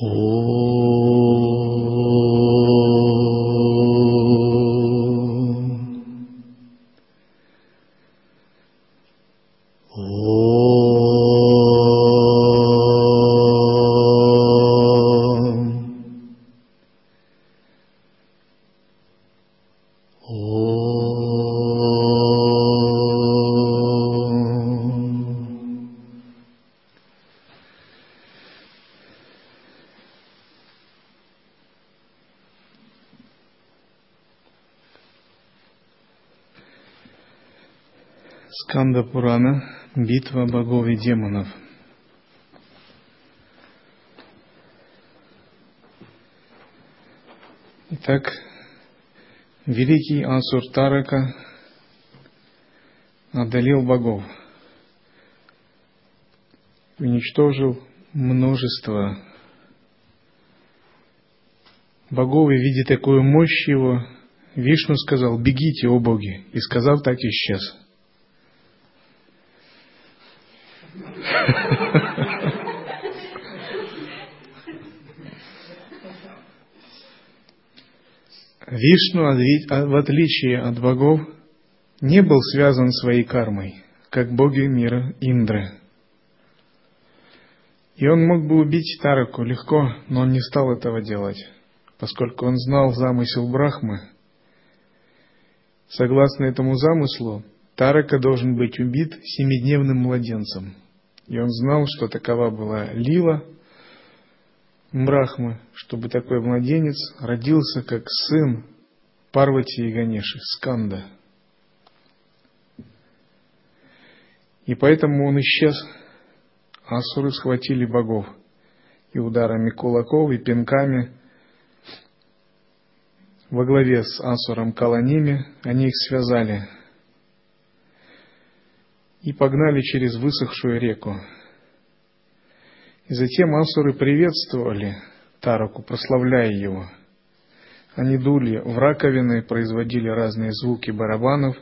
Сканда Пурана «Битва богов и демонов». Итак, великий Асур Тарака одолел богов, уничтожил множество богов, и видя такую мощь его, Вишну сказал, бегите, о боги, и сказав так, исчез. Вишну, а, в отличие от богов, не был связан своей кармой, как боги мира Индры. И он мог бы убить Тараку легко, но он не стал этого делать, поскольку он знал замысел Брахмы. Согласно этому замыслу, Тарака должен быть убит семидневным младенцем. И он знал, что такова была Лила Брахмы, чтобы такой младенец родился как сын Парвати и Ганеши, Сканда. И поэтому он исчез, а асуры схватили богов и ударами кулаков, и пинками во главе с асуром Каланими они их связали – и погнали через высохшую реку. И затем асуры приветствовали Тараку, прославляя его. Они дули в раковины, производили разные звуки барабанов.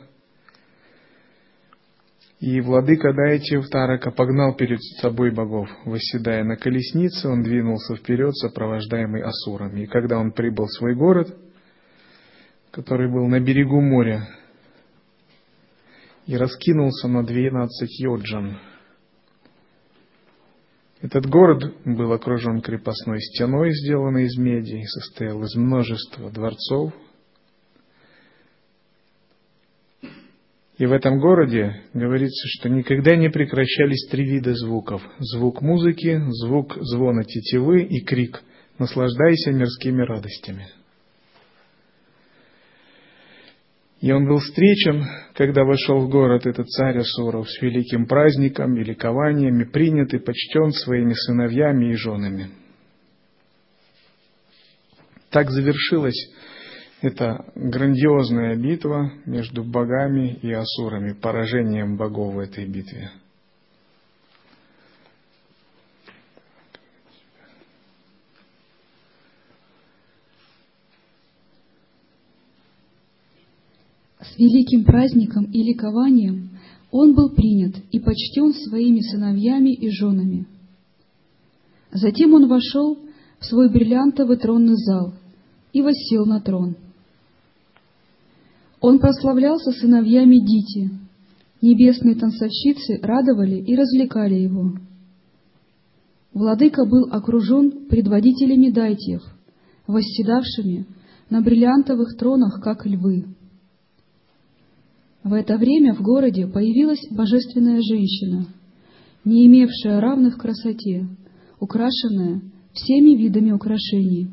И владыка Дайтев Тарака погнал перед собой богов. Восседая на колеснице, он двинулся вперед, сопровождаемый асурами. И когда он прибыл в свой город, который был на берегу моря, и раскинулся на двенадцать йоджан. Этот город был окружен крепостной стеной, сделанной из меди, и состоял из множества дворцов. И в этом городе говорится, что никогда не прекращались три вида звуков. Звук музыки, звук звона тетивы и крик «Наслаждайся мирскими радостями». И он был встречен, когда вошел в город этот царь Асуров, с великим праздником и ликованиями, принят и почтен своими сыновьями и женами. Так завершилась эта грандиозная битва между богами и асурами, поражением богов в этой битве – великим праздником и ликованием он был принят и почтен своими сыновьями и женами. Затем он вошел в свой бриллиантовый тронный зал и воссел на трон. Он прославлялся сыновьями Дити. Небесные танцовщицы радовали и развлекали его. Владыка был окружен предводителями дайтьев, восседавшими на бриллиантовых тронах, как львы. В это время в городе появилась божественная женщина, не имевшая равных красоте, украшенная всеми видами украшений.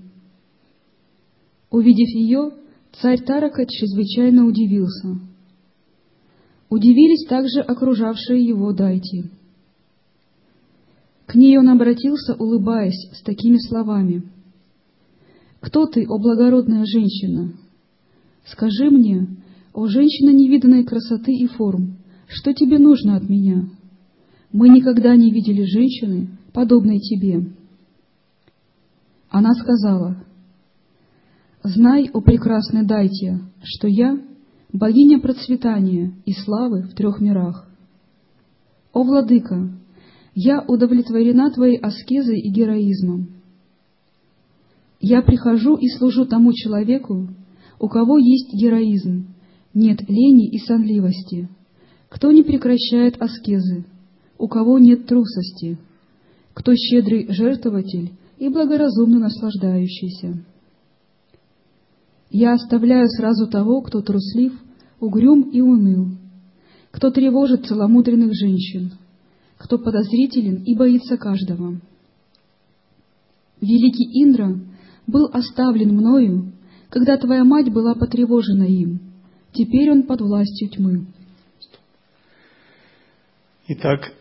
Увидев ее, царь Тарака чрезвычайно удивился. Удивились также окружавшие его дайти. К ней он обратился, улыбаясь, с такими словами. «Кто ты, о благородная женщина? Скажи мне, «О, женщина невиданной красоты и форм, что тебе нужно от меня? Мы никогда не видели женщины, подобной тебе». Она сказала, «Знай, о прекрасный Дайтия, что я — богиня процветания и славы в трех мирах. О, владыка, я удовлетворена твоей аскезой и героизмом. Я прихожу и служу тому человеку, у кого есть героизм, нет лени и сонливости, кто не прекращает аскезы, у кого нет трусости, кто щедрый жертвователь и благоразумно наслаждающийся. Я оставляю сразу того, кто труслив, угрюм и уныл, кто тревожит целомудренных женщин, кто подозрителен и боится каждого. Великий Индра был оставлен мною, когда твоя мать была потревожена им. Теперь он под властью тьмы. Итак,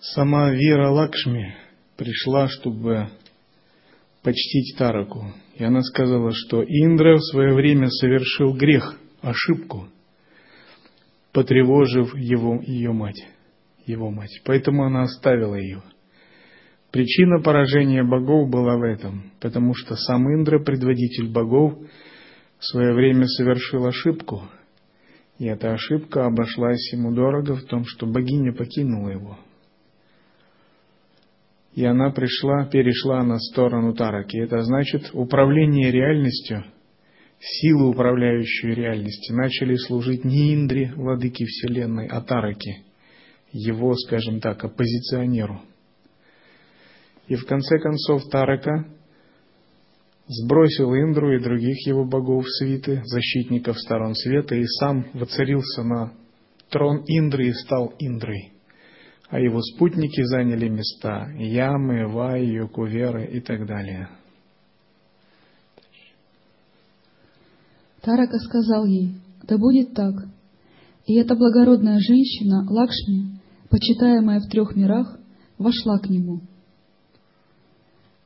сама Вера Лакшми пришла, чтобы почтить Тараку. И она сказала, что Индра в свое время совершил грех, ошибку, потревожив его, ее мать, его мать. Поэтому она оставила ее. Причина поражения богов была в этом, потому что сам Индра, предводитель богов, в свое время совершил ошибку, и эта ошибка обошлась ему дорого в том, что богиня покинула его. И она пришла, перешла на сторону Тараки. Это значит, управление реальностью, силы, управляющие реальностью, начали служить не Индре, владыке Вселенной, а Тараке, его, скажем так, оппозиционеру. И в конце концов Тарака сбросил Индру и других его богов свиты, защитников сторон света, и сам воцарился на трон Индры и стал Индрой. А его спутники заняли места Ямы, Вай, Йокуверы и так далее. Тарака сказал ей, да будет так. И эта благородная женщина, Лакшми, почитаемая в трех мирах, вошла к нему —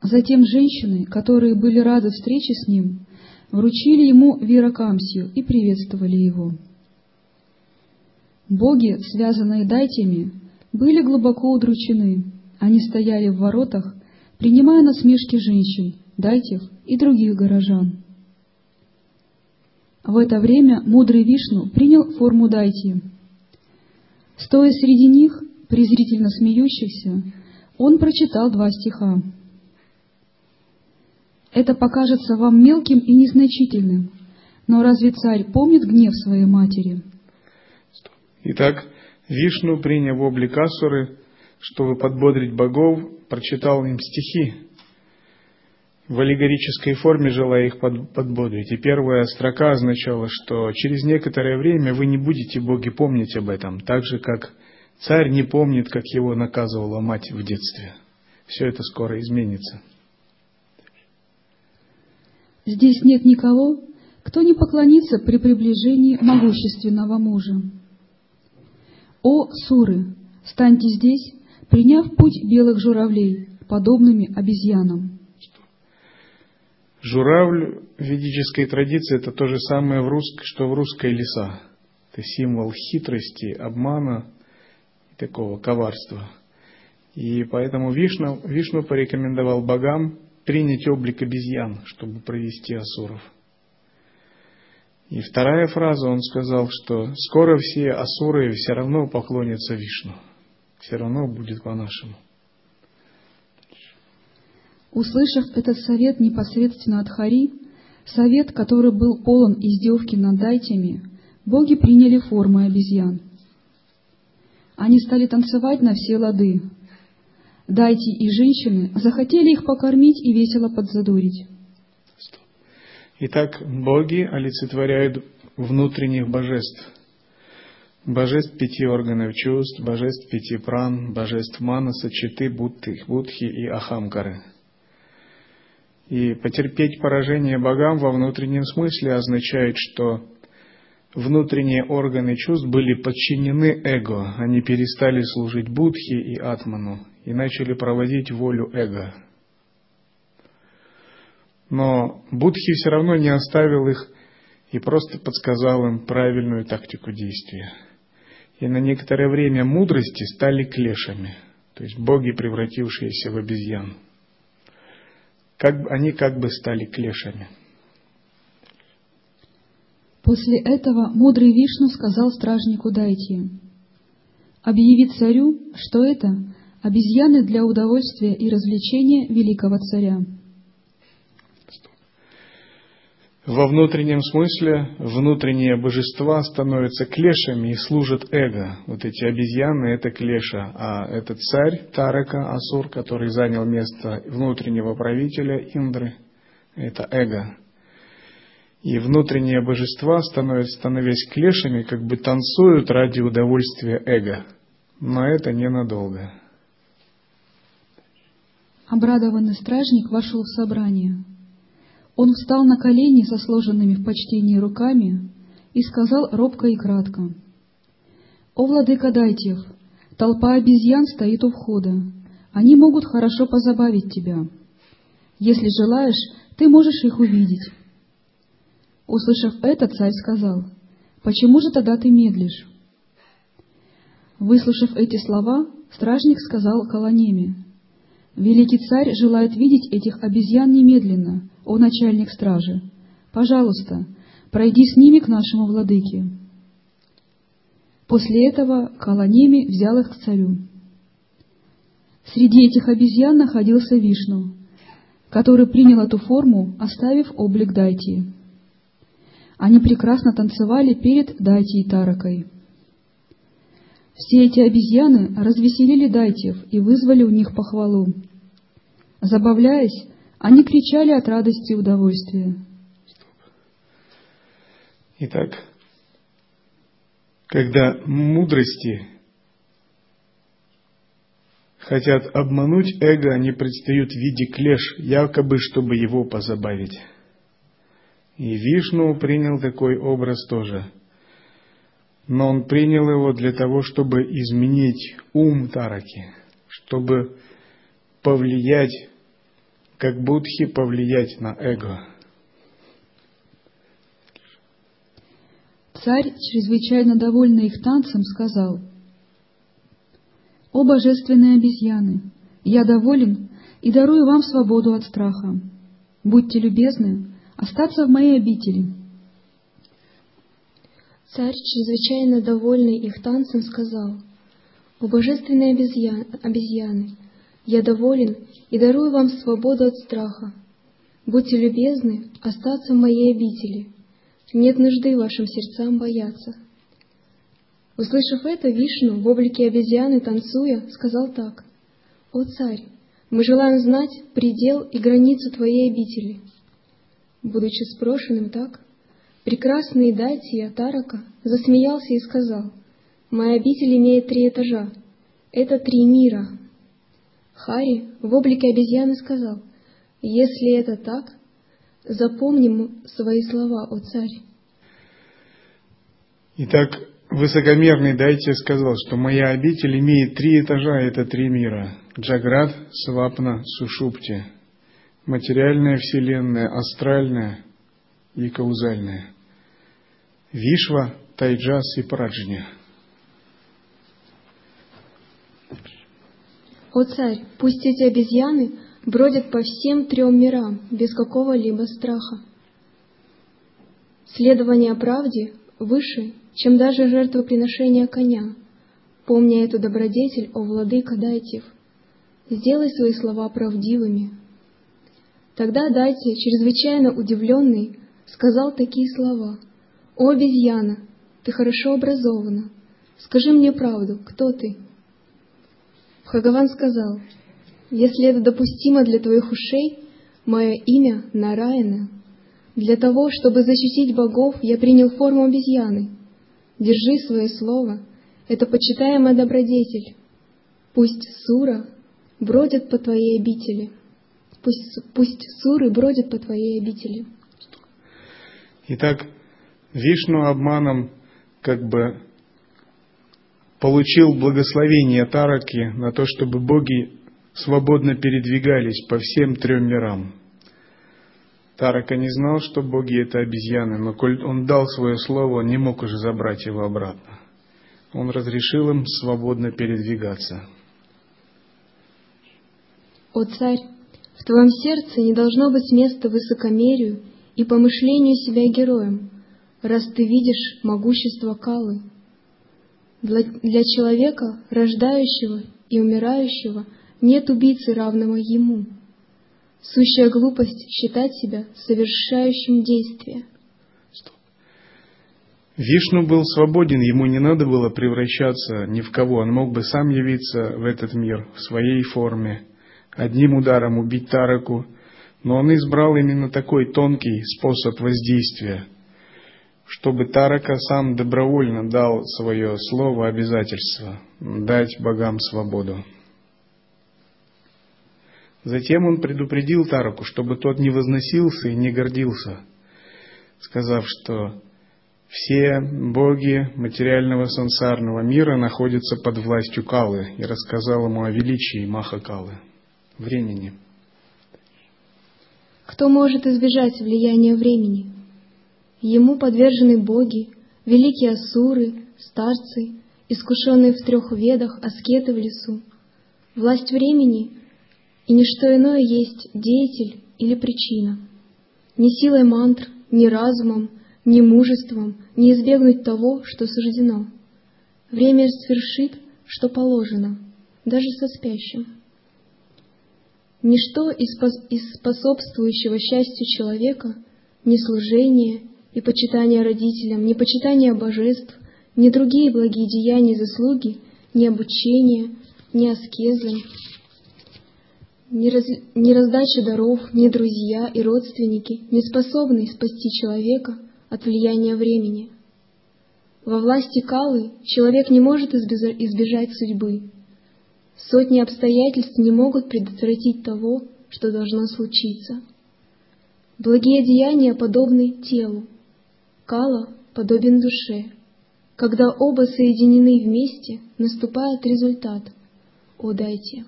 Затем женщины, которые были рады встрече с ним, вручили ему виракамсию и приветствовали его. Боги, связанные дайтями, были глубоко удручены. Они стояли в воротах, принимая насмешки женщин, дайтев и других горожан. В это время мудрый Вишну принял форму дайти. Стоя среди них, презрительно смеющихся, он прочитал два стиха это покажется вам мелким и незначительным. Но разве царь помнит гнев своей матери? Итак, Вишну, приняв облик Асуры, чтобы подбодрить богов, прочитал им стихи в аллегорической форме, желая их подбодрить. И первая строка означала, что через некоторое время вы не будете, боги, помнить об этом, так же, как царь не помнит, как его наказывала мать в детстве. Все это скоро изменится. Здесь нет никого, кто не поклонится при приближении могущественного мужа. О, суры, станьте здесь, приняв путь белых журавлей, подобными обезьянам. Журавль в ведической традиции это то же самое, в руск, что в русской лиса. Это символ хитрости, обмана и такого коварства. И поэтому Вишну, Вишну порекомендовал богам принять облик обезьян, чтобы провести асуров. И вторая фраза, он сказал, что скоро все асуры все равно поклонятся Вишну. Все равно будет по-нашему. Услышав этот совет непосредственно от Хари, совет, который был полон издевки над дайтями, боги приняли формы обезьян. Они стали танцевать на все лады, Дайте и женщины захотели их покормить и весело подзадорить. Итак, боги олицетворяют внутренних божеств. Божеств пяти органов чувств, божеств пяти пран, божеств манаса, читы, будхи, будхи и ахамкары. И потерпеть поражение богам во внутреннем смысле означает, что внутренние органы чувств были подчинены эго, они перестали служить Будхи и Атману и начали проводить волю эго. Но Будхи все равно не оставил их и просто подсказал им правильную тактику действия. И на некоторое время мудрости стали клешами, то есть боги, превратившиеся в обезьян. Как, они как бы стали клешами – После этого мудрый Вишну сказал стражнику Дайте, «Объяви царю, что это обезьяны для удовольствия и развлечения великого царя». Во внутреннем смысле внутренние божества становятся клешами и служат эго. Вот эти обезьяны – это клеша, а этот царь Тарака, Асур, который занял место внутреннего правителя Индры – это эго. И внутренние божества, становясь клешами, как бы танцуют ради удовольствия эго. Но это ненадолго. Обрадованный стражник вошел в собрание – он встал на колени со сложенными в почтении руками и сказал робко и кратко, «О, владыка Дайтев, толпа обезьян стоит у входа. Они могут хорошо позабавить тебя. Если желаешь, ты можешь их увидеть». Услышав это, царь сказал, «Почему же тогда ты медлишь?» Выслушав эти слова, стражник сказал Колонеме, «Великий царь желает видеть этих обезьян немедленно, о начальник стражи, пожалуйста, пройди с ними к нашему владыке». После этого Каланеми взял их к царю. Среди этих обезьян находился Вишну, который принял эту форму, оставив облик Дайти. Они прекрасно танцевали перед Дайти и Таракой. Все эти обезьяны развеселили Дайтев и вызвали у них похвалу. Забавляясь, они кричали от радости и удовольствия. Итак, когда мудрости хотят обмануть эго, они предстают в виде клеш, якобы, чтобы его позабавить. И Вишну принял такой образ тоже. Но он принял его для того, чтобы изменить ум Тараки, чтобы повлиять как Будхи повлиять на эго? Царь, чрезвычайно довольный их танцем, сказал, «О божественные обезьяны, я доволен и дарую вам свободу от страха. Будьте любезны остаться в моей обители». Царь, чрезвычайно довольный их танцем, сказал, «О божественные обезьяны, я доволен и дарую вам свободу от страха. Будьте любезны остаться в моей обители. Нет нужды вашим сердцам бояться. Услышав это, Вишну в облике обезьяны, танцуя, сказал так. «О царь, мы желаем знать предел и границу твоей обители». Будучи спрошенным так, прекрасный Дайтия Тарака засмеялся и сказал, «Моя обитель имеет три этажа. Это три мира, Хари в облике обезьяны сказал, «Если это так, запомним свои слова, о царь». Итак, высокомерный Дайте сказал, что моя обитель имеет три этажа, это три мира. Джаград, Свапна, Сушупти. Материальная вселенная, астральная и каузальная. Вишва, Тайджас и Праджня – «О царь, пусть эти обезьяны бродят по всем трем мирам без какого-либо страха. Следование правде выше, чем даже жертвоприношение коня. Помня эту добродетель, о владыка Дайтев, сделай свои слова правдивыми». Тогда Дайте, чрезвычайно удивленный, сказал такие слова. «О, обезьяна, ты хорошо образована. Скажи мне правду, кто ты?» Хагаван сказал, «Если это допустимо для твоих ушей, мое имя Нараяна. Для того, чтобы защитить богов, я принял форму обезьяны. Держи свое слово, это почитаемый добродетель. Пусть Сура бродят по твоей обители. Пусть, пусть Суры бродят по твоей обители». Итак, Вишну обманом как бы получил благословение Тараки на то, чтобы боги свободно передвигались по всем трем мирам. Тарака не знал, что боги это обезьяны, но коль он дал свое слово, он не мог уже забрать его обратно. Он разрешил им свободно передвигаться. О царь, твоем сердце не должно быть места высокомерию и помышлению себя героем, раз ты видишь могущество Калы — для человека, рождающего и умирающего, нет убийцы, равного ему. Сущая глупость считать себя совершающим действие. Вишну был свободен, ему не надо было превращаться ни в кого, он мог бы сам явиться в этот мир в своей форме, одним ударом убить Тараку, но он избрал именно такой тонкий способ воздействия, чтобы Тарака сам добровольно дал свое слово обязательство дать богам свободу. Затем он предупредил Тараку, чтобы тот не возносился и не гордился, сказав, что все боги материального сансарного мира находятся под властью Калы, и рассказал ему о величии Махакалы, времени. Кто может избежать влияния времени? Ему подвержены боги, великие асуры, старцы, искушенные в трех ведах, аскеты в лесу. Власть времени и ничто иное есть деятель или причина. Ни силой мантр, ни разумом, ни мужеством не избегнуть того, что суждено. Время свершит, что положено, даже со спящим. Ничто из способствующего счастью человека, ни служение и почитание родителям, ни почитание божеств, ни другие благие деяния и заслуги, ни обучение, ни аскезы, ни, раз, ни раздача даров, ни друзья и родственники не способны спасти человека от влияния времени. Во власти Калы человек не может избежать судьбы, Сотни обстоятельств не могут предотвратить того, что должно случиться. Благие деяния подобны телу, кала подобен душе. Когда оба соединены вместе, наступает результат. О, дайте!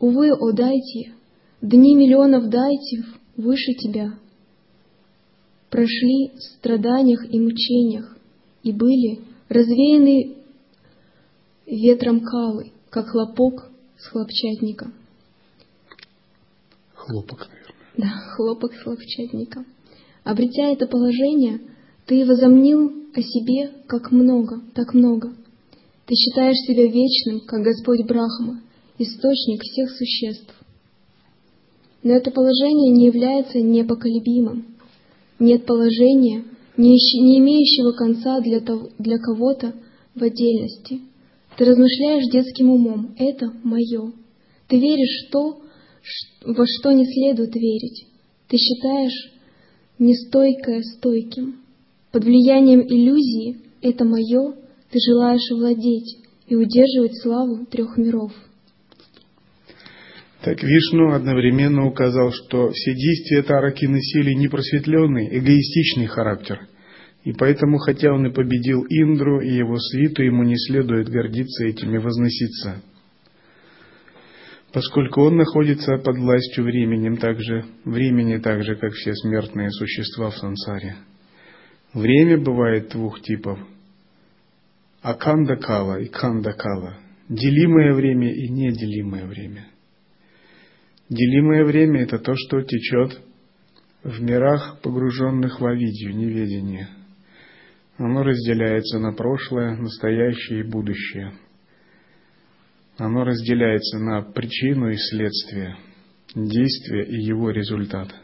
Увы, о, дайте! Дни миллионов дайте выше тебя. Прошли в страданиях и мучениях и были развеяны ветром калы, как хлопок с хлопчатника. Хлопок, наверное. Да, хлопок с хлопчатника. Обретя это положение, ты возомнил о себе как много, так много. Ты считаешь себя вечным, как Господь Брахма, источник всех существ. Но это положение не является непоколебимым. Нет положения, не, имеющего конца для, того, для кого-то в отдельности. Ты размышляешь детским умом. Это мое. Ты веришь то, во что не следует верить. Ты считаешь нестойкое стойким. Под влиянием иллюзии «это мое» ты желаешь владеть и удерживать славу трех миров. Так Вишну одновременно указал, что все действия Тараки носили непросветленный, эгоистичный характер – и поэтому, хотя он и победил Индру и его свиту, ему не следует гордиться этим и возноситься, поскольку он находится под властью временем также, времени так же, как все смертные существа в сансаре. Время бывает двух типов – акандакала и кандакала, делимое время и неделимое время. Делимое время – это то, что течет в мирах, погруженных в авидию, неведение – оно разделяется на прошлое, настоящее и будущее. Оно разделяется на причину и следствие, действие и его результат.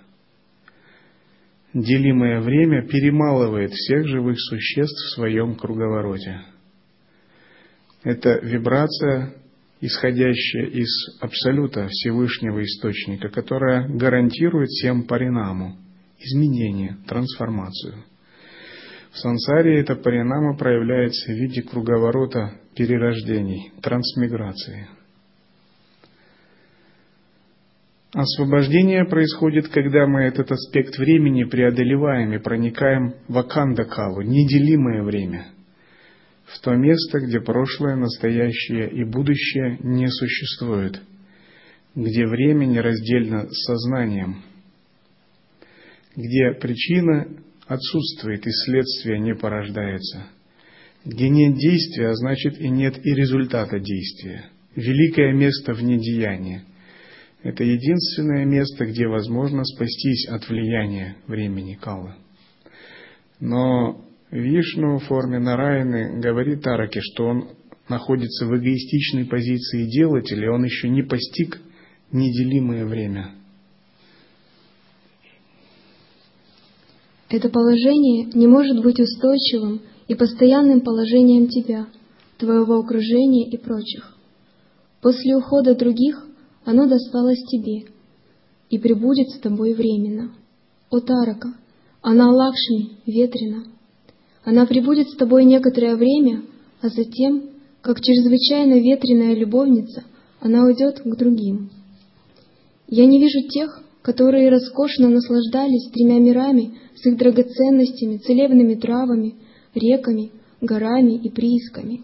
Делимое время перемалывает всех живых существ в своем круговороте. Это вибрация, исходящая из Абсолюта Всевышнего Источника, которая гарантирует всем паринаму, изменение, трансформацию – в сансаре эта паринама проявляется в виде круговорота перерождений, трансмиграции. Освобождение происходит, когда мы этот аспект времени преодолеваем и проникаем в Акандакалу, неделимое время, в то место, где прошлое, настоящее и будущее не существуют, где время нераздельно с сознанием, где причина отсутствует и следствие не порождается. Где нет действия, а значит и нет и результата действия. Великое место в недеянии. Это единственное место, где возможно спастись от влияния времени Кала. Но Вишну в форме Нараяны говорит Тараке, что он находится в эгоистичной позиции делателя, он еще не постиг неделимое время, Это положение не может быть устойчивым и постоянным положением тебя, твоего окружения и прочих. После ухода других оно досталось тебе и пребудет с тобой временно. О Тарака, она Лакшми, ветрена. Она пребудет с тобой некоторое время, а затем, как чрезвычайно ветреная любовница, она уйдет к другим. Я не вижу тех, которые роскошно наслаждались тремя мирами с их драгоценностями, целебными травами, реками, горами и приисками.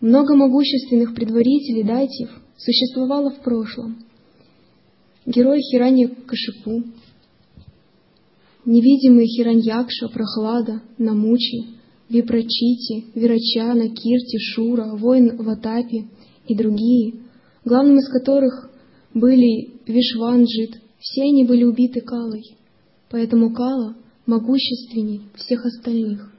Много могущественных предварителей дайтев существовало в прошлом. Герой Хиранья Кашипу, невидимые Хираньякша, Прохлада, Намучи, Випрочити, Вирачана, Кирти, Шура, воин Ватапи и другие, главным из которых были Вишванджит, все они были убиты Калой, поэтому Кала могущественней всех остальных.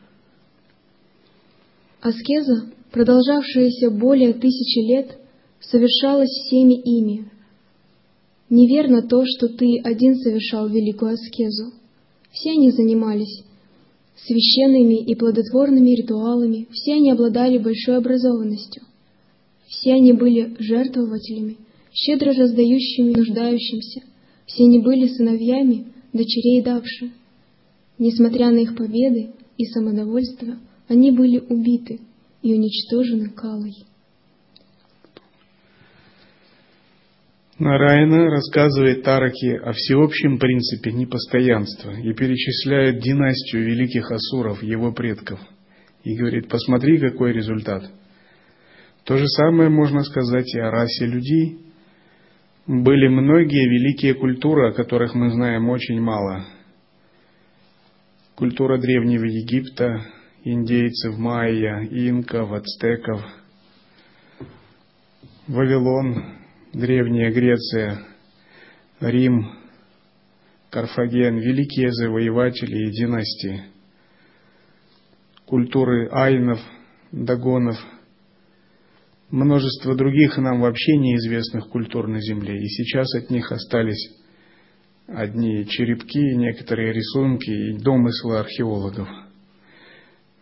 Аскеза, продолжавшаяся более тысячи лет, совершалась всеми ими. Неверно то, что ты один совершал великую аскезу. Все они занимались священными и плодотворными ритуалами, все они обладали большой образованностью. Все они были жертвователями, щедро раздающими нуждающимся. Все они были сыновьями дочерей Давши. Несмотря на их победы и самодовольство, они были убиты и уничтожены Калой. Нарайна рассказывает Тараке о всеобщем принципе непостоянства и перечисляет династию великих асуров, его предков, и говорит, посмотри, какой результат. То же самое можно сказать и о расе людей. Были многие великие культуры, о которых мы знаем очень мало. Культура древнего Египта, индейцев, майя, инков, ацтеков, Вавилон, Древняя Греция, Рим, Карфаген, великие завоеватели и династии, культуры айнов, дагонов, множество других нам вообще неизвестных культур на Земле, и сейчас от них остались одни черепки, некоторые рисунки и домыслы археологов.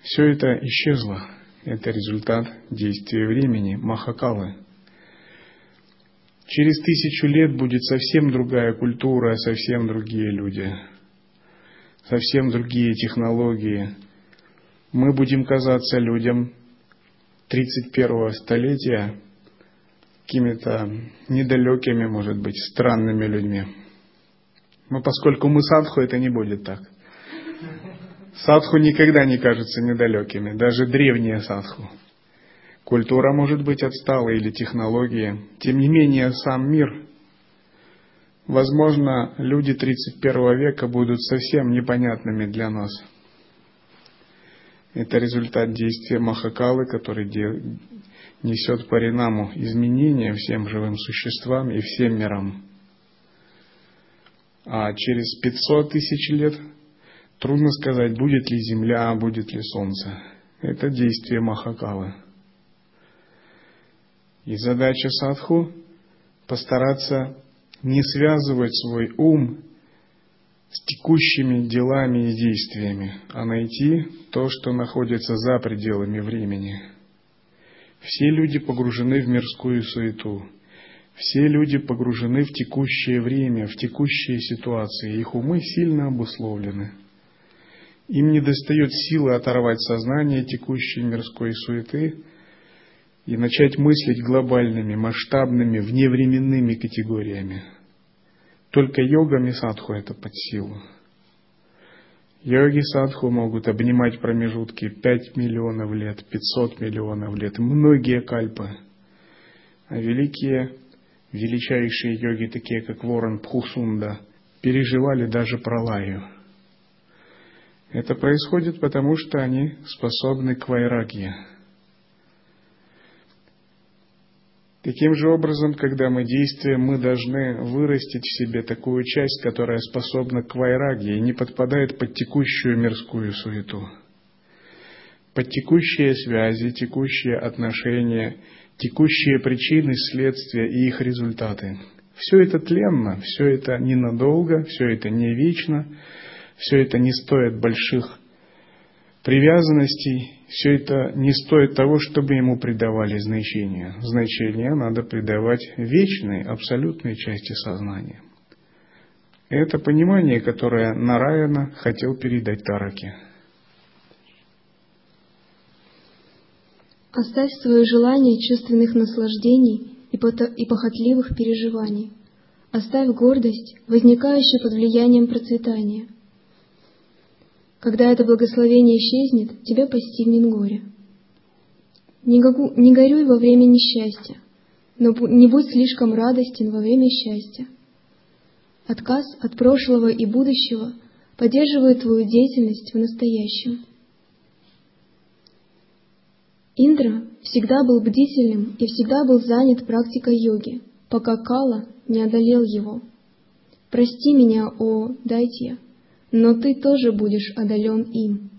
Все это исчезло. Это результат действия времени, Махакалы – Через тысячу лет будет совсем другая культура, совсем другие люди, совсем другие технологии. Мы будем казаться людям 31-го столетия какими-то недалекими, может быть, странными людьми. Но поскольку мы садху, это не будет так. Садху никогда не кажется недалекими, даже древние садху. Культура может быть отсталой или технологии. Тем не менее, сам мир, возможно, люди 31 века будут совсем непонятными для нас. Это результат действия Махакалы, который несет паринаму изменения всем живым существам и всем мирам. А через 500 тысяч лет трудно сказать, будет ли Земля, будет ли Солнце. Это действие Махакалы. И задача садху – постараться не связывать свой ум с текущими делами и действиями, а найти то, что находится за пределами времени. Все люди погружены в мирскую суету. Все люди погружены в текущее время, в текущие ситуации. Их умы сильно обусловлены. Им не достает силы оторвать сознание текущей мирской суеты – и начать мыслить глобальными, масштабными, вневременными категориями. Только йогами садху это под силу. Йоги садху могут обнимать промежутки 5 миллионов лет, 500 миллионов лет, многие кальпы. А великие, величайшие йоги, такие как Ворон Пхусунда, переживали даже пролаю. Это происходит потому, что они способны к вайрагье, Таким же образом, когда мы действуем, мы должны вырастить в себе такую часть, которая способна к вайраге и не подпадает под текущую мирскую суету. Под текущие связи, текущие отношения, текущие причины, следствия и их результаты. Все это тленно, все это ненадолго, все это не вечно, Все это не стоит больших привязанностей, все это не стоит того, чтобы ему придавали значение. Значение надо придавать вечной, абсолютной части сознания. Это понимание, которое Нараяна хотел передать Тараке. Оставь свое желание чувственных наслаждений и похотливых переживаний. Оставь гордость, возникающую под влиянием процветания. Когда это благословение исчезнет, тебя постигнет горе. Не, горюй во время несчастья, но не будь слишком радостен во время счастья. Отказ от прошлого и будущего поддерживает твою деятельность в настоящем. Индра всегда был бдительным и всегда был занят практикой йоги, пока Кала не одолел его. Прости меня, о Дайтья, но ты тоже будешь одолен им.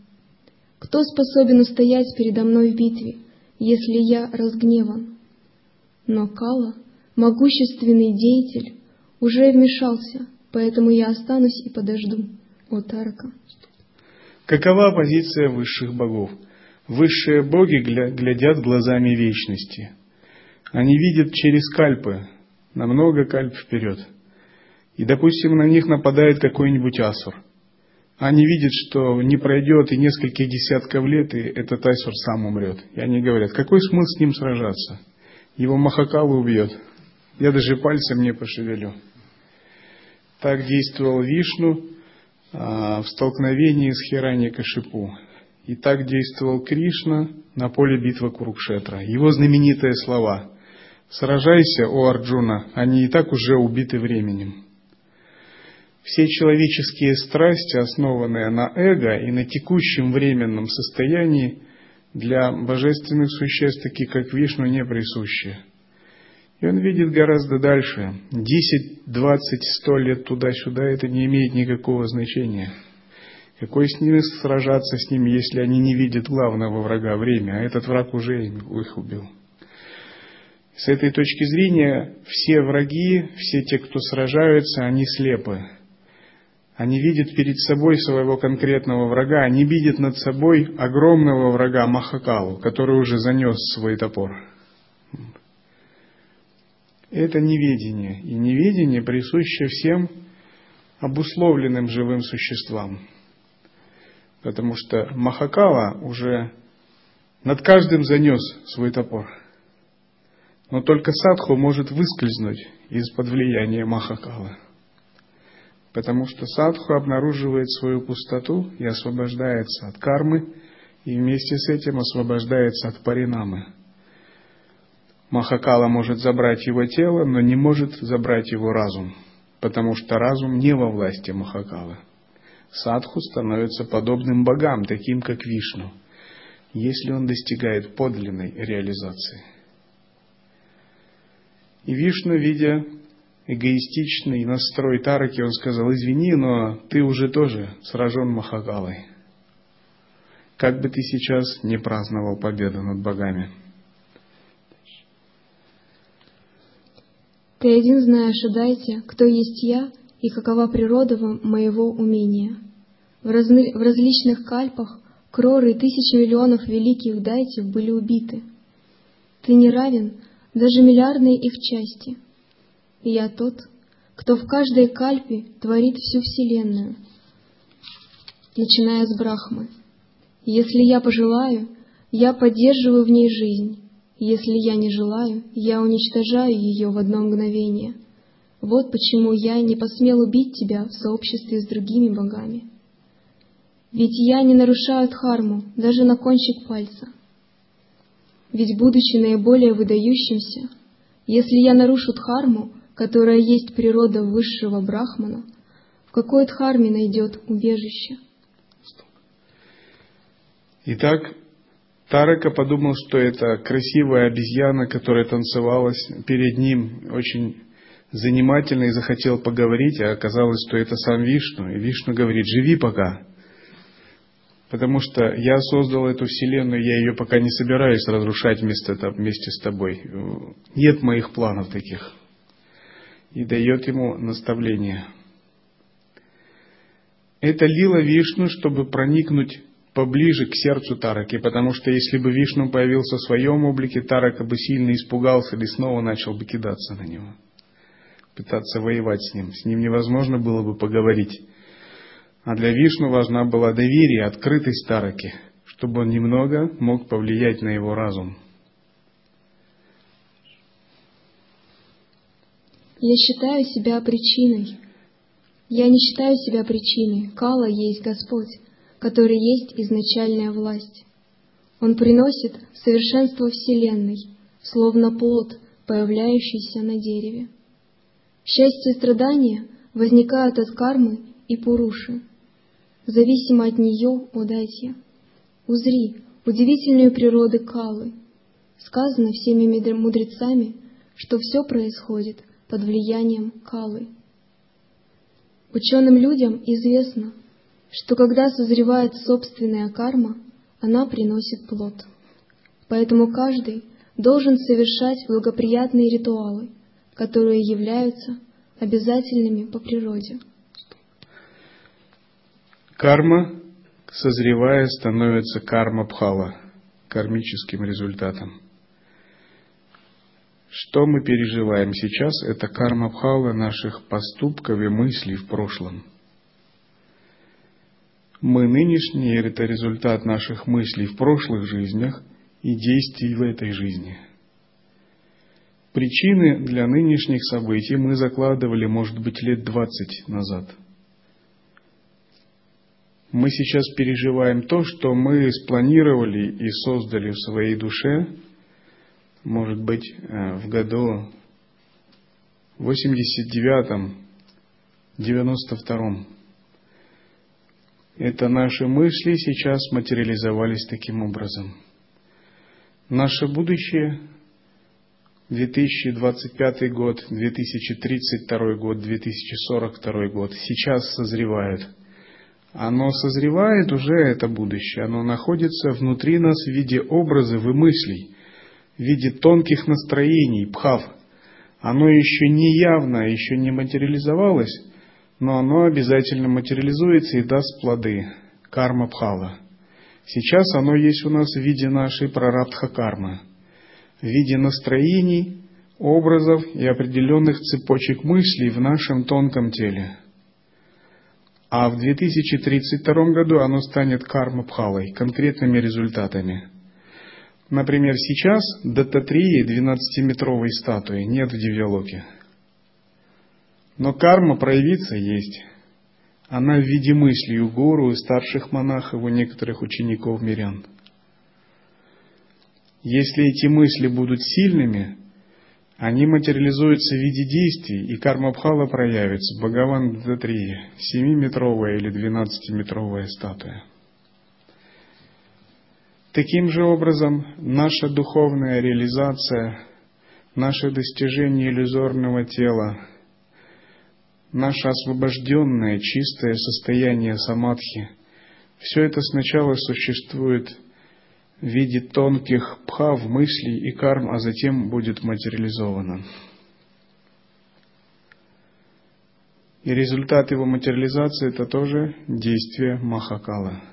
Кто способен устоять передо мной в битве, если я разгневан? Но Кала, могущественный деятель, уже вмешался, поэтому я останусь и подожду, о Тарака. Какова позиция высших богов? Высшие боги глядят глазами вечности. Они видят через кальпы, на много кальп вперед. И, допустим, на них нападает какой-нибудь асур. Они видят, что не пройдет и нескольких десятков лет, и этот асур сам умрет. И они говорят, какой смысл с ним сражаться? Его Махакала убьет. Я даже пальцем не пошевелю. Так действовал Вишну а, в столкновении с Хирани Кашипу. И так действовал Кришна на поле битвы Курукшетра. Его знаменитые слова «Сражайся, о Арджуна, они и так уже убиты временем». Все человеческие страсти, основанные на эго и на текущем временном состоянии, для божественных существ, таких как Вишну, не присущи – и он видит гораздо дальше. 10, 20, 100 лет туда-сюда это не имеет никакого значения. Какой с ними сражаться с ними, если они не видят главного врага время, а этот враг уже их убил. С этой точки зрения все враги, все те, кто сражаются, они слепы. Они видят перед собой своего конкретного врага, они видят над собой огромного врага Махакалу, который уже занес свой топор это неведение. И неведение присуще всем обусловленным живым существам. Потому что Махакала уже над каждым занес свой топор. Но только садху может выскользнуть из-под влияния Махакала. Потому что садху обнаруживает свою пустоту и освобождается от кармы, и вместе с этим освобождается от паринамы – Махакала может забрать его тело, но не может забрать его разум, потому что разум не во власти Махакала. Садху становится подобным богам, таким как Вишну, если он достигает подлинной реализации. И Вишну, видя эгоистичный настрой Тараки, он сказал, извини, но ты уже тоже сражен Махакалой. Как бы ты сейчас не праздновал победу над богами. Ты один знаешь, Адайте, кто есть я и какова природа моего умения. В, разны, в различных кальпах кроры и тысячи миллионов великих дайтев были убиты. Ты не равен даже миллиардной их части. Я тот, кто в каждой кальпе творит всю Вселенную, начиная с Брахмы. Если я пожелаю, я поддерживаю в ней жизнь, если я не желаю, я уничтожаю ее в одно мгновение. Вот почему я не посмел убить тебя в сообществе с другими богами. Ведь я не нарушаю дхарму даже на кончик пальца. Ведь, будучи наиболее выдающимся, если я нарушу дхарму, которая есть природа высшего брахмана, в какой дхарме найдет убежище? Итак, Тарака подумал, что это красивая обезьяна, которая танцевалась перед ним очень занимательно и захотел поговорить, а оказалось, что это сам Вишну. И Вишну говорит, живи пока, потому что я создал эту вселенную, я ее пока не собираюсь разрушать вместе, вместе с тобой. Нет моих планов таких. И дает ему наставление. Это лила Вишну, чтобы проникнуть поближе к сердцу Тараки, потому что если бы Вишну появился в своем облике, Тарака бы сильно испугался или снова начал бы кидаться на него, пытаться воевать с ним. С ним невозможно было бы поговорить. А для Вишну важна была доверие, открытость Тараки, чтобы он немного мог повлиять на его разум. Я считаю себя причиной. Я не считаю себя причиной. Кала есть Господь который есть изначальная власть. Он приносит совершенство Вселенной, словно плод, появляющийся на дереве. Счастье и страдания возникают от кармы и пуруши. Зависимо от нее, о дайте, узри удивительную природу Калы. Сказано всеми мудрецами, что все происходит под влиянием Калы. Ученым людям известно, что когда созревает собственная карма, она приносит плод. Поэтому каждый должен совершать благоприятные ритуалы, которые являются обязательными по природе. Карма, созревая, становится карма пхала, кармическим результатом. Что мы переживаем сейчас, это карма пхала наших поступков и мыслей в прошлом – мы нынешние – это результат наших мыслей в прошлых жизнях и действий в этой жизни. Причины для нынешних событий мы закладывали, может быть, лет двадцать назад. Мы сейчас переживаем то, что мы спланировали и создали в своей душе, может быть, э, в году 89-м, 92-м. Это наши мысли сейчас материализовались таким образом. Наше будущее 2025 год, 2032 год, 2042 год сейчас созревает. Оно созревает уже, это будущее. Оно находится внутри нас в виде образов и мыслей, в виде тонких настроений, пхав. Оно еще не явно, еще не материализовалось, но оно обязательно материализуется и даст плоды. Карма Бхала. Сейчас оно есть у нас в виде нашей прарабдха кармы, в виде настроений, образов и определенных цепочек мыслей в нашем тонком теле. А в 2032 году оно станет карма Бхалой, конкретными результатами. Например, сейчас дататрии 12-метровой статуи нет в Дивьялоке – но карма проявиться есть. Она в виде мысли у гуру, у старших монахов, у некоторых учеников мирян. Если эти мысли будут сильными, они материализуются в виде действий, и карма Бхала проявится, Бхагаван Датри, семиметровая или двенадцатиметровая статуя. Таким же образом, наша духовная реализация, наше достижение иллюзорного тела – наше освобожденное, чистое состояние самадхи, все это сначала существует в виде тонких пхав, мыслей и карм, а затем будет материализовано. И результат его материализации – это тоже действие Махакала.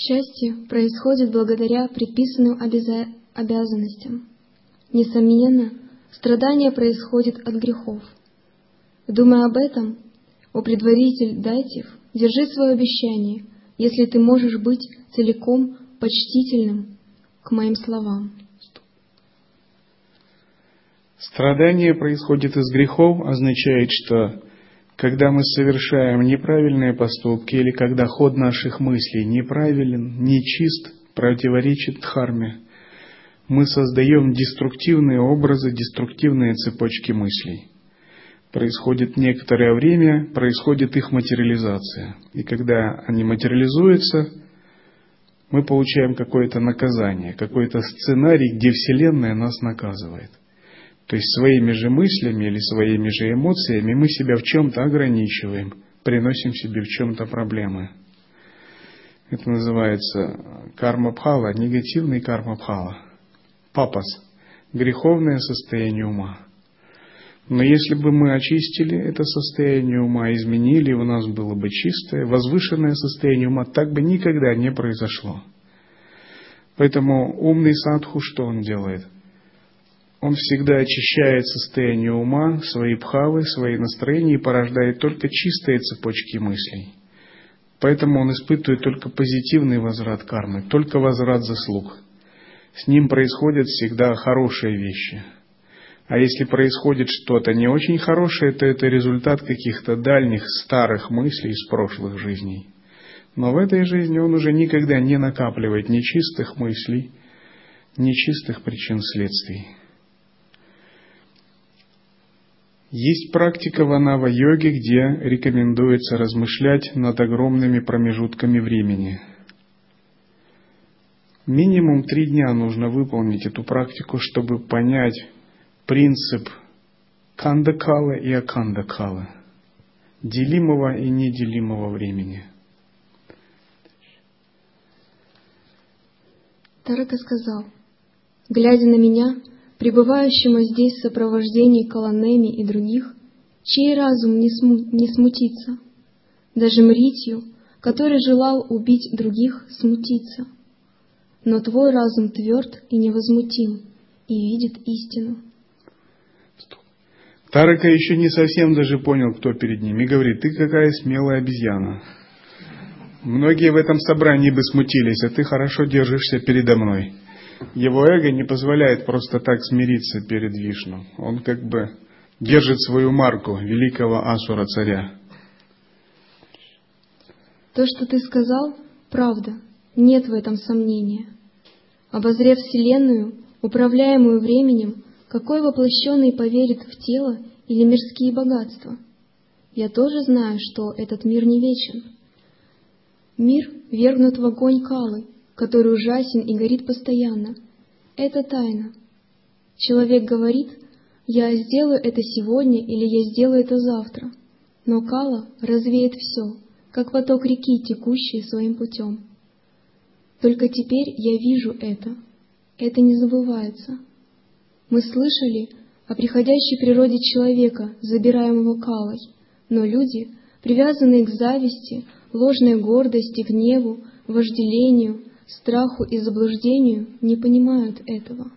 Счастье происходит благодаря предписанным обязанностям. Несомненно, страдание происходит от грехов. Думая об этом, о предваритель Дайтев, держи свое обещание, если ты можешь быть целиком почтительным к моим словам. Страдание происходит из грехов означает, что когда мы совершаем неправильные поступки или когда ход наших мыслей неправилен, нечист, противоречит дхарме, мы создаем деструктивные образы, деструктивные цепочки мыслей. Происходит некоторое время, происходит их материализация. И когда они материализуются, мы получаем какое-то наказание, какой-то сценарий, где Вселенная нас наказывает. То есть своими же мыслями или своими же эмоциями мы себя в чем-то ограничиваем, приносим себе в чем-то проблемы. Это называется карма пхала, негативный карма пхала папас, греховное состояние ума. Но если бы мы очистили это состояние ума, изменили, у нас было бы чистое, возвышенное состояние ума, так бы никогда не произошло. Поэтому умный садху что он делает? Он всегда очищает состояние ума, свои пхавы, свои настроения и порождает только чистые цепочки мыслей. Поэтому он испытывает только позитивный возврат кармы, только возврат заслуг. С ним происходят всегда хорошие вещи – а если происходит что-то не очень хорошее, то это результат каких-то дальних старых мыслей из прошлых жизней. Но в этой жизни он уже никогда не накапливает нечистых мыслей, нечистых причин следствий. Есть практика ванава-йоги, где рекомендуется размышлять над огромными промежутками времени. Минимум три дня нужно выполнить эту практику, чтобы понять, принцип кандакала и акандакала, делимого и неделимого времени. Тарака сказал, глядя на меня, пребывающему здесь в сопровождении Каланеми и других, чей разум не, сму не смутится, даже Мритью, который желал убить других, смутиться. Но твой разум тверд и невозмутим и видит истину. Тарака еще не совсем даже понял, кто перед ним, и говорит, ты какая смелая обезьяна. Многие в этом собрании бы смутились, а ты хорошо держишься передо мной. Его эго не позволяет просто так смириться перед Вишну. Он как бы держит свою марку великого Асура царя. То, что ты сказал, правда, нет в этом сомнения. Обозрев Вселенную, управляемую временем, какой воплощенный поверит в тело или мирские богатства? Я тоже знаю, что этот мир не вечен. Мир вергнут в огонь калы, который ужасен и горит постоянно. Это тайна. Человек говорит, я сделаю это сегодня или я сделаю это завтра. Но кала развеет все, как поток реки, текущий своим путем. Только теперь я вижу это. Это не забывается. Мы слышали о приходящей природе человека, забираемого калой, но люди, привязанные к зависти, ложной гордости, гневу, вожделению, страху и заблуждению, не понимают этого.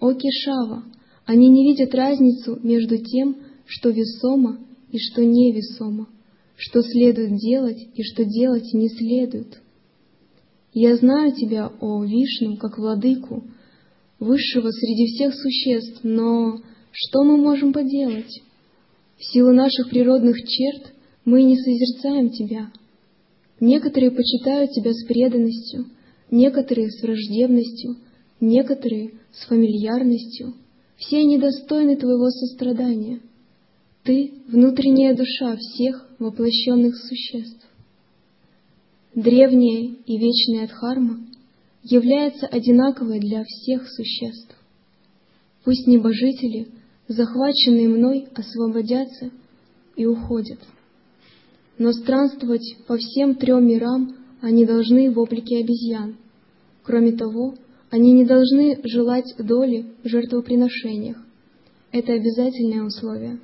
О Кишава, они не видят разницу между тем, что весомо и что невесомо, что следует делать и что делать не следует. Я знаю тебя, о Вишну, как владыку, высшего среди всех существ, но что мы можем поделать? В силу наших природных черт мы не созерцаем Тебя. Некоторые почитают Тебя с преданностью, некоторые с враждебностью, некоторые с фамильярностью. Все они достойны Твоего сострадания. Ты — внутренняя душа всех воплощенных существ. Древняя и вечная Дхарма является одинаковой для всех существ. Пусть небожители, захваченные мной, освободятся и уходят. Но странствовать по всем трем мирам они должны в облике обезьян. Кроме того, они не должны желать доли в жертвоприношениях. Это обязательное условие.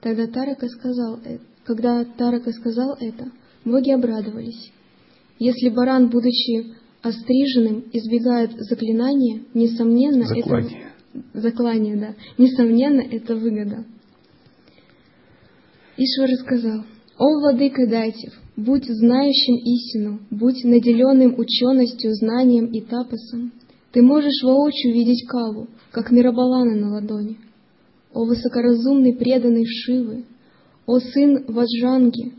Тогда Тарака сказал, э, когда Тарака сказал это, боги обрадовались. Если баран, будучи остриженным избегают заклинания, несомненно, Заклание. это... Заклание, да. Несомненно, это выгода. Ишвара сказал, «О, владыка Дайтев, будь знающим истину, будь наделенным ученостью, знанием и тапосом. Ты можешь воочию видеть Калу, как Мирабалана на ладони. О, высокоразумный преданный Шивы, о сын Ваджанги,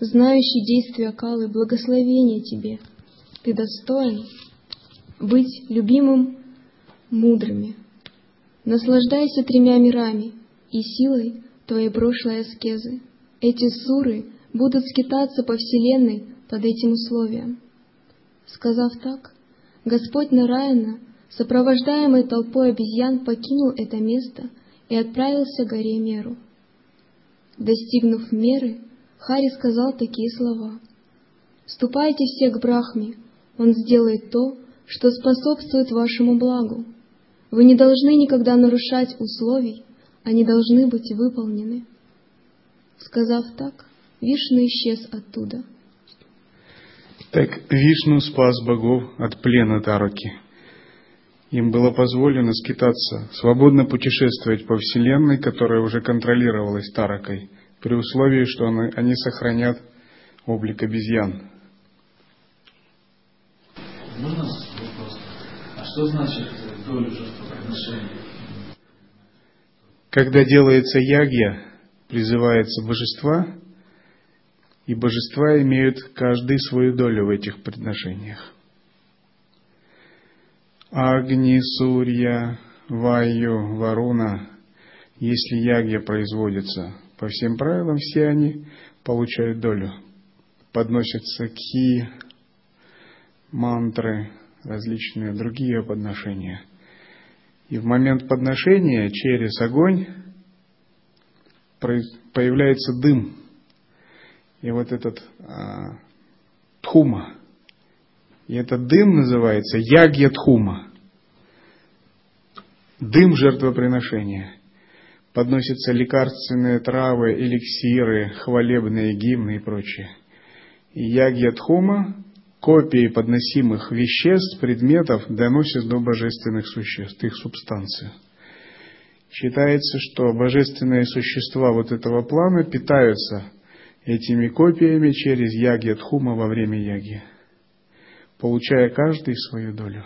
знающий действия Калы, благословение тебе!» ты достоин быть любимым мудрыми. Наслаждайся тремя мирами и силой твоей прошлой аскезы. Эти суры будут скитаться по вселенной под этим условием. Сказав так, Господь Нараяна, сопровождаемый толпой обезьян, покинул это место и отправился к горе Меру. Достигнув меры, Хари сказал такие слова. «Ступайте все к Брахме, он сделает то, что способствует вашему благу. Вы не должны никогда нарушать условий, они должны быть выполнены. Сказав так, Вишну исчез оттуда. Так Вишну спас богов от плена Тараки. Им было позволено скитаться, свободно путешествовать по Вселенной, которая уже контролировалась Таракой, при условии, что они сохранят облик обезьян. Можно вопрос? А что значит доля жертвоприношения? Когда делается ягья, призывается божества, и божества имеют каждый свою долю в этих приношениях. Агни, Сурья, Ваю, Варуна, если ягья производится по всем правилам, все они получают долю. Подносятся ки, мантры, различные другие подношения. И в момент подношения через огонь появляется дым. И вот этот а, тхума, и этот дым называется ягья тхума. Дым жертвоприношения. Подносятся лекарственные травы, эликсиры, хвалебные гимны и прочее. И ягья тхума, копии подносимых веществ, предметов, доносят до божественных существ, их субстанцию. Считается, что божественные существа вот этого плана питаются этими копиями через яги Дхума во время яги, получая каждый свою долю.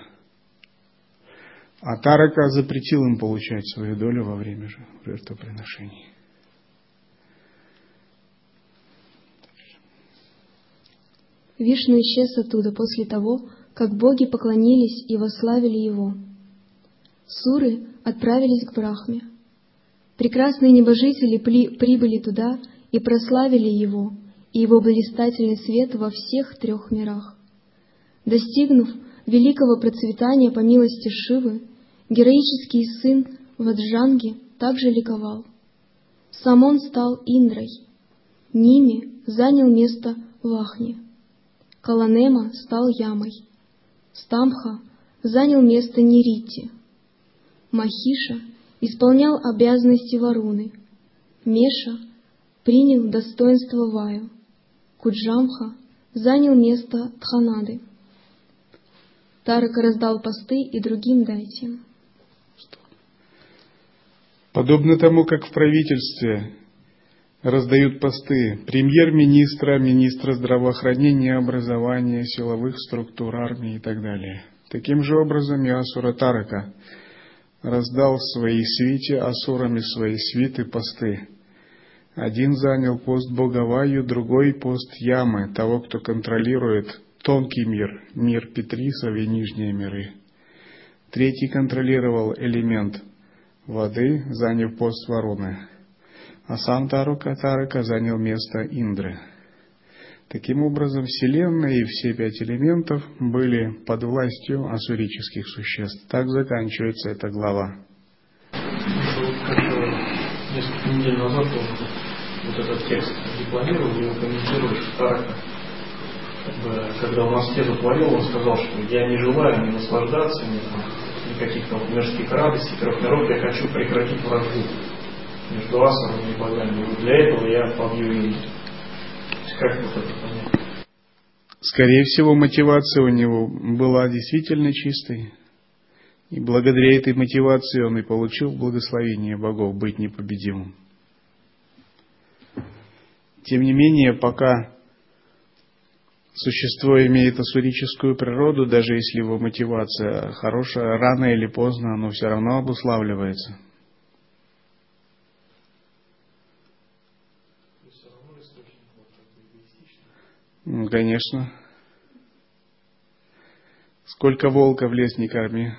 А Тарака запретил им получать свою долю во время жертвоприношений. Вишну исчез оттуда после того, как боги поклонились и вославили его. Суры отправились к Брахме. Прекрасные небожители прибыли туда и прославили его и его блистательный свет во всех трех мирах. Достигнув великого процветания по милости Шивы, героический сын Ваджанги также ликовал. Сам он стал Индрой, Ними занял место Вахни, Каланема стал Ямой, Стамха занял место Нерити, Махиша исполнял обязанности Варуны, Меша принял достоинство Ваю, Куджамха занял место Тханады. Тарака раздал посты и другим дайтям. Подобно тому, как в правительстве раздают посты премьер-министра, министра здравоохранения, образования, силовых структур, армии и так далее. Таким же образом и Асура Тарака – раздал в своей свите асурами свои свиты посты. Один занял пост Боговаю, другой пост Ямы, того, кто контролирует тонкий мир, мир Петрисов и нижние миры. Третий контролировал элемент воды, заняв пост Варуны, а сам Тарука Тарака занял место Индры – Таким образом, Вселенная и все пять элементов были под властью асурических существ. Так заканчивается эта глава. Несколько недель назад тоже вот этот текст декламировал, его комментируешь Тарака. Как бы, когда он аскезу творил, он сказал, что я не желаю ни наслаждаться, ни, ни каких-то мирских радостей, трех миров, я хочу прекратить вражду между асурами и богами. И для этого я побью Индию. Как вот это понять? Скорее всего, мотивация у него была действительно чистой. И благодаря этой мотивации он и получил благословение богов быть непобедимым. Тем не менее, пока существо имеет асурическую природу, даже если его мотивация хорошая, рано или поздно оно все равно обуславливается – Ну, конечно. Сколько волка в лес не корми.